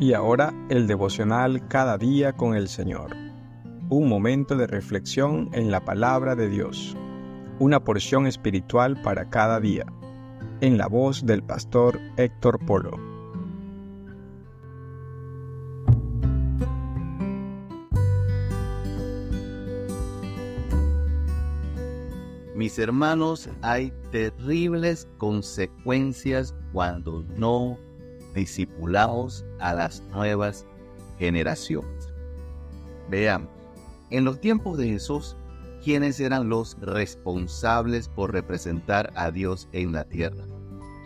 Y ahora el devocional cada día con el Señor. Un momento de reflexión en la palabra de Dios. Una porción espiritual para cada día. En la voz del pastor Héctor Polo. Mis hermanos, hay terribles consecuencias cuando no discipulados a las nuevas generaciones. Veamos, en los tiempos de Jesús, ¿quiénes eran los responsables por representar a Dios en la tierra?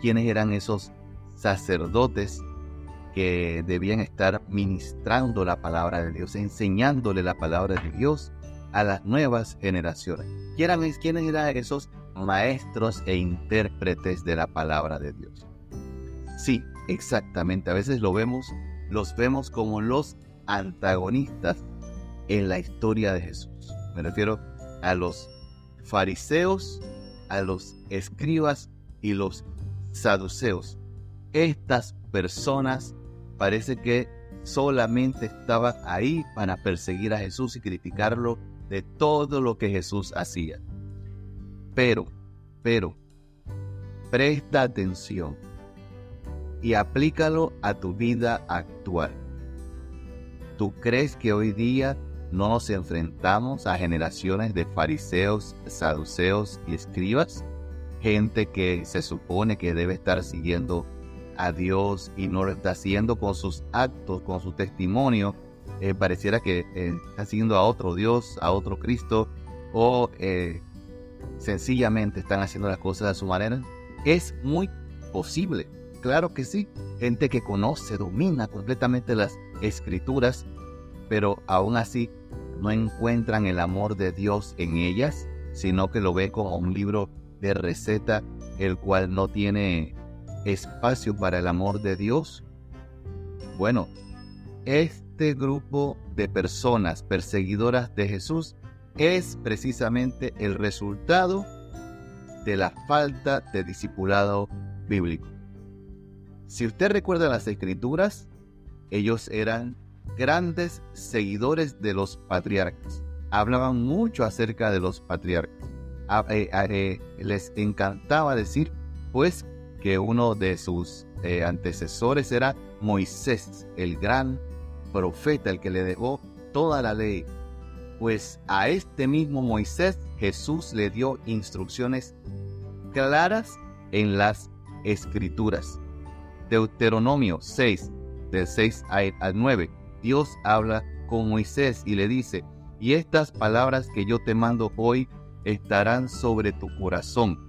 ¿Quiénes eran esos sacerdotes que debían estar ministrando la palabra de Dios, enseñándole la palabra de Dios a las nuevas generaciones? ¿Quiénes eran esos maestros e intérpretes de la palabra de Dios? Sí, Exactamente, a veces lo vemos, los vemos como los antagonistas en la historia de Jesús. Me refiero a los fariseos, a los escribas y los saduceos. Estas personas parece que solamente estaban ahí para perseguir a Jesús y criticarlo de todo lo que Jesús hacía. Pero, pero, presta atención y aplícalo a tu vida actual. ¿Tú crees que hoy día no nos enfrentamos a generaciones de fariseos, saduceos y escribas? Gente que se supone que debe estar siguiendo a Dios y no lo está haciendo con sus actos, con su testimonio. Eh, pareciera que eh, está siguiendo a otro Dios, a otro Cristo, o eh, sencillamente están haciendo las cosas a su manera. Es muy posible Claro que sí, gente que conoce, domina completamente las escrituras, pero aún así no encuentran el amor de Dios en ellas, sino que lo ve como un libro de receta, el cual no tiene espacio para el amor de Dios. Bueno, este grupo de personas perseguidoras de Jesús es precisamente el resultado de la falta de discipulado bíblico. Si usted recuerda las escrituras, ellos eran grandes seguidores de los patriarcas. Hablaban mucho acerca de los patriarcas. Eh, eh, les encantaba decir, pues, que uno de sus eh, antecesores era Moisés, el gran profeta, el que le dejó toda la ley. Pues a este mismo Moisés Jesús le dio instrucciones claras en las escrituras. Deuteronomio 6, del 6 al 9, Dios habla con Moisés y le dice, y estas palabras que yo te mando hoy estarán sobre tu corazón,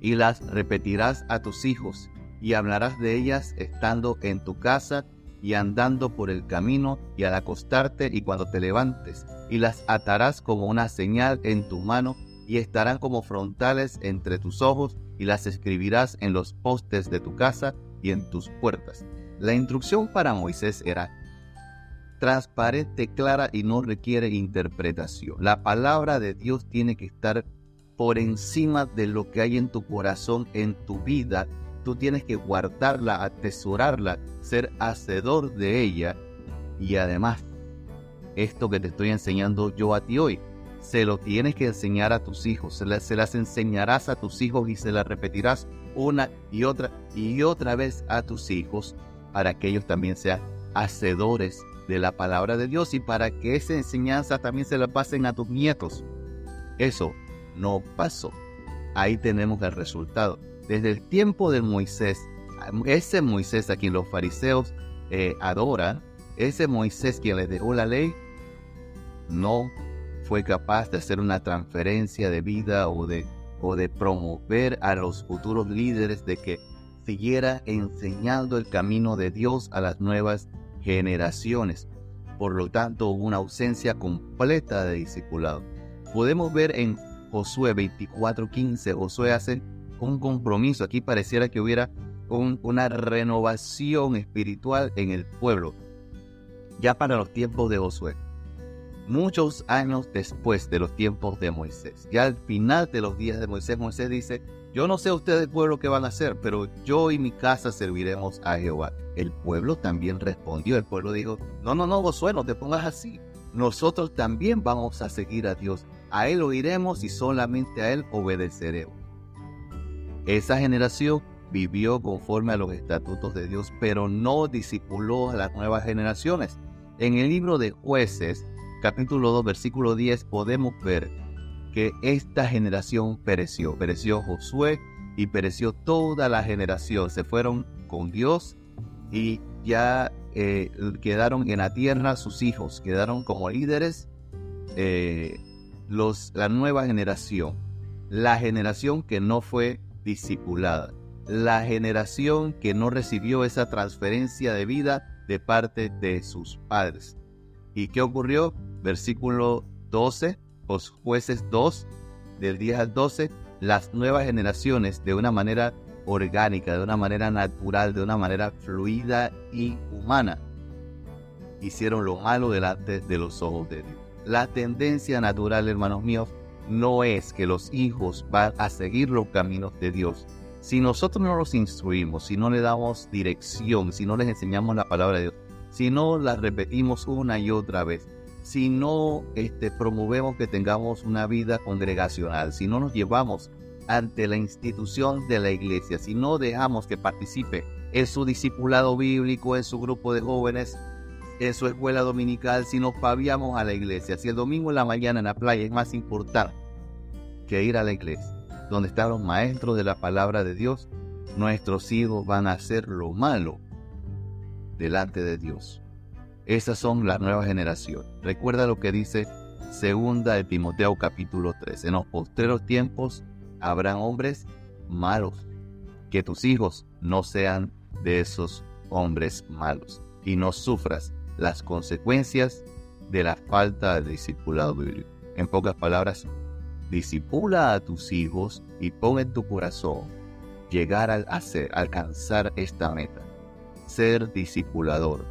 y las repetirás a tus hijos, y hablarás de ellas estando en tu casa y andando por el camino y al acostarte y cuando te levantes, y las atarás como una señal en tu mano, y estarán como frontales entre tus ojos, y las escribirás en los postes de tu casa y en tus puertas. La instrucción para Moisés era transparente, clara y no requiere interpretación. La palabra de Dios tiene que estar por encima de lo que hay en tu corazón, en tu vida. Tú tienes que guardarla, atesorarla, ser hacedor de ella. Y además, esto que te estoy enseñando yo a ti hoy, se lo tienes que enseñar a tus hijos, se se las enseñarás a tus hijos y se las repetirás una y otra y otra vez a tus hijos para que ellos también sean hacedores de la palabra de Dios y para que esa enseñanza también se la pasen a tus nietos. Eso no pasó. Ahí tenemos el resultado. Desde el tiempo de Moisés, ese Moisés a quien los fariseos eh, adoran, ese Moisés quien les dejó la ley, no fue capaz de hacer una transferencia de vida o de o de promover a los futuros líderes de que siguiera enseñando el camino de Dios a las nuevas generaciones. Por lo tanto, una ausencia completa de discipulado. Podemos ver en Josué 24:15, Josué hace un compromiso. Aquí pareciera que hubiera una renovación espiritual en el pueblo, ya para los tiempos de Josué muchos años después de los tiempos de Moisés. Ya al final de los días de Moisés, Moisés dice, yo no sé ustedes pueblo qué van a hacer, pero yo y mi casa serviremos a Jehová. El pueblo también respondió, el pueblo dijo, no, no, no, Josué, no te pongas así. Nosotros también vamos a seguir a Dios. A Él oiremos y solamente a Él obedeceremos. Esa generación vivió conforme a los estatutos de Dios, pero no discipuló a las nuevas generaciones. En el libro de jueces, capítulo 2, versículo 10, podemos ver que esta generación pereció. Pereció Josué y pereció toda la generación. Se fueron con Dios y ya eh, quedaron en la tierra sus hijos, quedaron como líderes eh, los, la nueva generación, la generación que no fue discipulada, la generación que no recibió esa transferencia de vida de parte de sus padres. ¿Y qué ocurrió? Versículo 12, los jueces 2, del 10 al 12, las nuevas generaciones de una manera orgánica, de una manera natural, de una manera fluida y humana, hicieron lo malo delante de los ojos de Dios. La tendencia natural, hermanos míos, no es que los hijos van a seguir los caminos de Dios. Si nosotros no los instruimos, si no le damos dirección, si no les enseñamos la palabra de Dios, si no la repetimos una y otra vez, si no este, promovemos que tengamos una vida congregacional, si no nos llevamos ante la institución de la iglesia, si no dejamos que participe en su discipulado bíblico, en su grupo de jóvenes, en su escuela dominical, si nos paviamos a la iglesia, si el domingo en la mañana en la playa es más importante que ir a la iglesia, donde están los maestros de la palabra de Dios, nuestros hijos van a hacer lo malo delante de Dios. Esas son las nuevas generaciones. Recuerda lo que dice segunda de Timoteo capítulo 3. En los postreros tiempos habrán hombres malos. Que tus hijos no sean de esos hombres malos y no sufras las consecuencias de la falta de discipulado bíblico. En pocas palabras, disipula a tus hijos y pon en tu corazón llegar a hacer, alcanzar esta meta, ser discipulador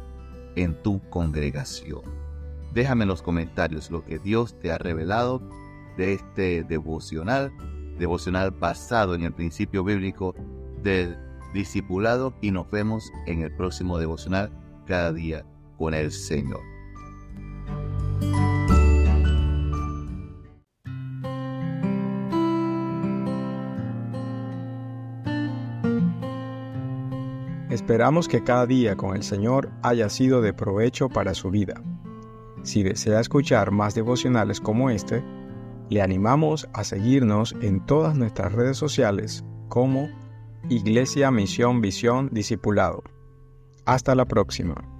en tu congregación. Déjame en los comentarios lo que Dios te ha revelado de este devocional, devocional basado en el principio bíblico del discipulado y nos vemos en el próximo devocional cada día con el Señor. Esperamos que cada día con el Señor haya sido de provecho para su vida. Si desea escuchar más devocionales como este, le animamos a seguirnos en todas nuestras redes sociales como Iglesia Misión Visión Discipulado. Hasta la próxima.